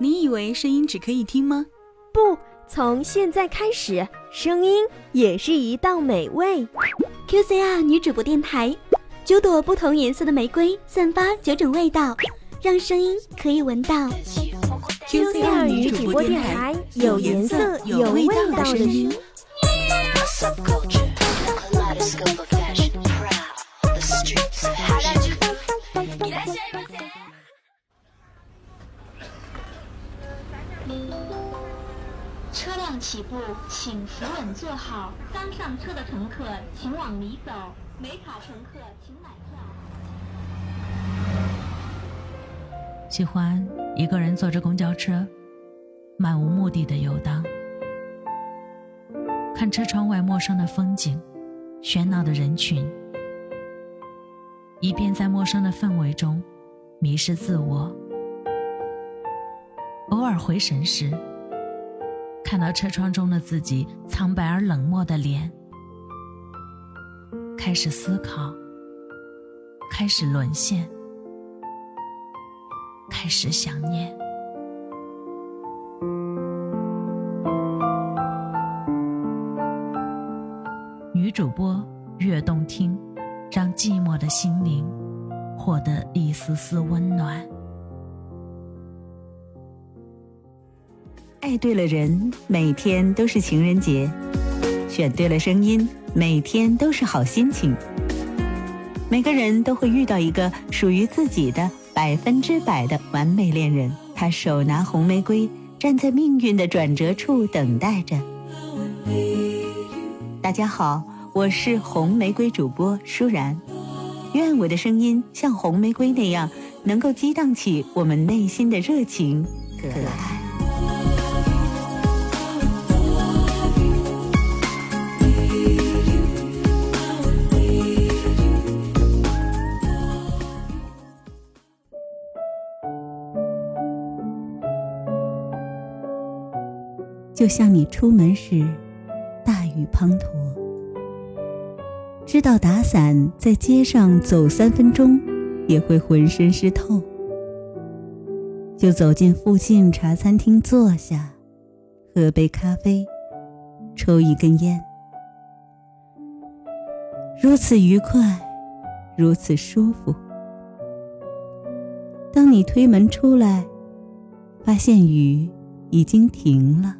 你以为声音只可以听吗？不，从现在开始，声音也是一道美味。QCR 女主播电台，九朵不同颜色的玫瑰，散发九种味道，让声音可以闻到。QCR 女主播电台，有颜色、有味道的声音。辆起步，请扶稳坐好。刚上车的乘客请往里走，没卡乘客请买票。喜欢一个人坐着公交车，漫无目的的游荡，看车窗外陌生的风景，喧闹的人群，一边在陌生的氛围中迷失自我。偶尔回神时，看到车窗中的自己苍白而冷漠的脸，开始思考，开始沦陷。开始想念。女主播越动听，让寂寞的心灵获得一丝丝温暖。爱对了人，每天都是情人节；选对了声音，每天都是好心情。每个人都会遇到一个属于自己的。百分之百的完美恋人，他手拿红玫瑰，站在命运的转折处等待着。大家好，我是红玫瑰主播舒然，愿我的声音像红玫瑰那样，能够激荡起我们内心的热情可爱。就像你出门时，大雨滂沱，知道打伞在街上走三分钟也会浑身湿透，就走进附近茶餐厅坐下，喝杯咖啡，抽一根烟，如此愉快，如此舒服。当你推门出来，发现雨已经停了。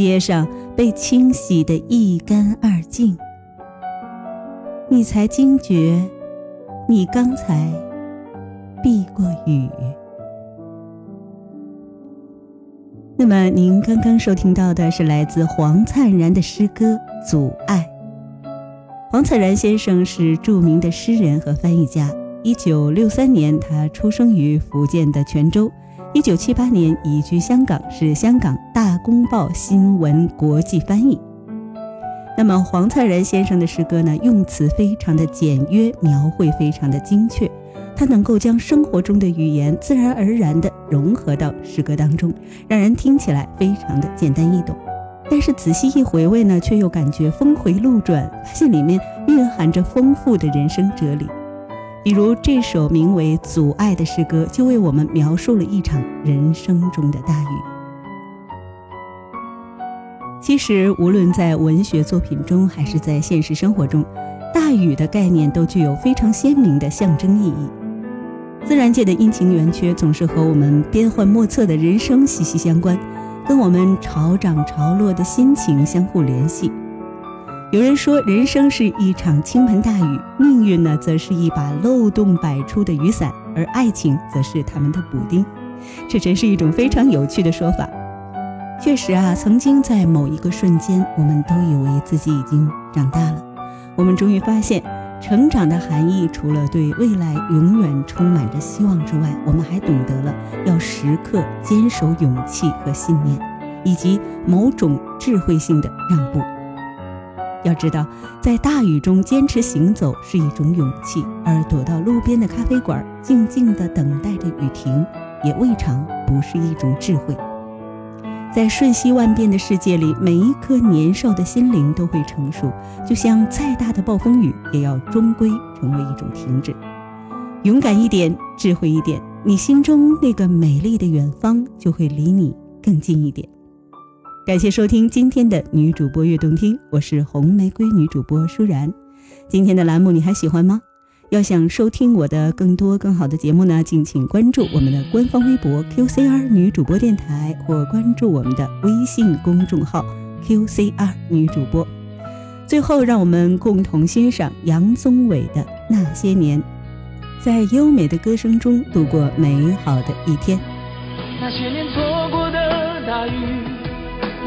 街上被清洗得一干二净，你才惊觉，你刚才避过雨。那么，您刚刚收听到的是来自黄灿然的诗歌《阻碍》。黄灿然先生是著名的诗人和翻译家。一九六三年，他出生于福建的泉州。一九七八年移居香港，是香港《大公报》新闻国际翻译。那么黄灿然先生的诗歌呢？用词非常的简约，描绘非常的精确，他能够将生活中的语言自然而然地融合到诗歌当中，让人听起来非常的简单易懂。但是仔细一回味呢，却又感觉峰回路转，发现里面蕴含着丰富的人生哲理。比如这首名为《阻碍》的诗歌，就为我们描述了一场人生中的大雨。其实，无论在文学作品中，还是在现实生活中，大雨的概念都具有非常鲜明的象征意义。自然界的阴晴圆缺，总是和我们变幻莫测的人生息息相关，跟我们潮涨潮落的心情相互联系。有人说，人生是一场倾盆大雨，命运呢，则是一把漏洞百出的雨伞，而爱情则是他们的补丁。这真是一种非常有趣的说法。确实啊，曾经在某一个瞬间，我们都以为自己已经长大了。我们终于发现，成长的含义，除了对未来永远充满着希望之外，我们还懂得了要时刻坚守勇气和信念，以及某种智慧性的让步。要知道，在大雨中坚持行走是一种勇气，而躲到路边的咖啡馆，静静地等待着雨停，也未尝不是一种智慧。在瞬息万变的世界里，每一颗年少的心灵都会成熟，就像再大的暴风雨，也要终归成为一种停止。勇敢一点，智慧一点，你心中那个美丽的远方就会离你更近一点。感谢收听今天的女主播悦动听，我是红玫瑰女主播舒然。今天的栏目你还喜欢吗？要想收听我的更多更好的节目呢，敬请关注我们的官方微博 QCR 女主播电台，或关注我们的微信公众号 QCR 女主播。最后，让我们共同欣赏杨宗纬的《那些年》，在优美的歌声中度过美好的一天。那些年错过的大雨，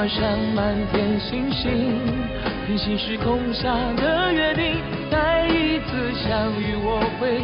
晚上满天星星，平行时空下的约定，再一次相遇我会。